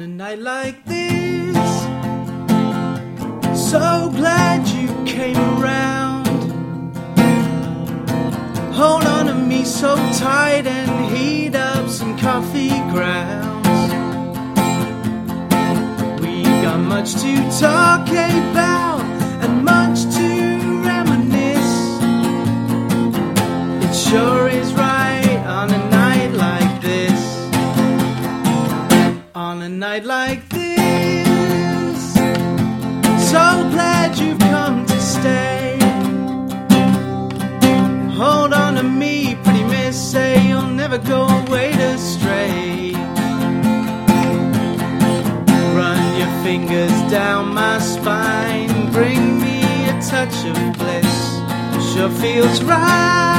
on a night like this. So glad you came around. Hold on to me so tight and heat up some coffee grounds. We got much to talk about On a night like this. So glad you've come to stay. Hold on to me, pretty miss, say you'll never go away to stray. Run your fingers down my spine, bring me a touch of bliss. Sure feels right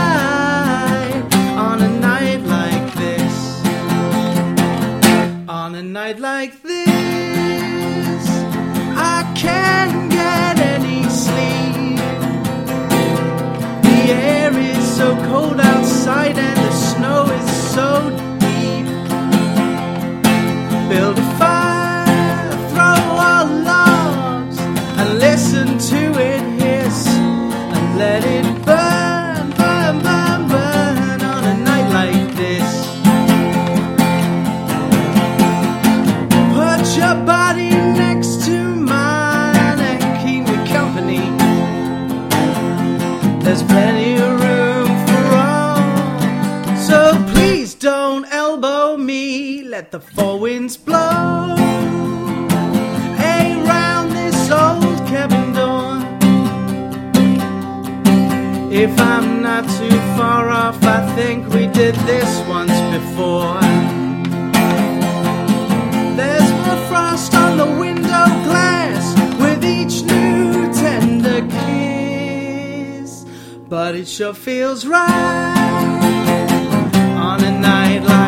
Build a fire, throw our logs, and listen to it hiss, and let it burn, burn, burn, burn on a night like this. Put your body next to mine and keep me company. There's plenty of don't elbow me. Let the four winds blow. Around this old cabin door. If I'm not too far off, I think we did this once before. There's more frost on the window glass with each new tender kiss. But it sure feels right on a night like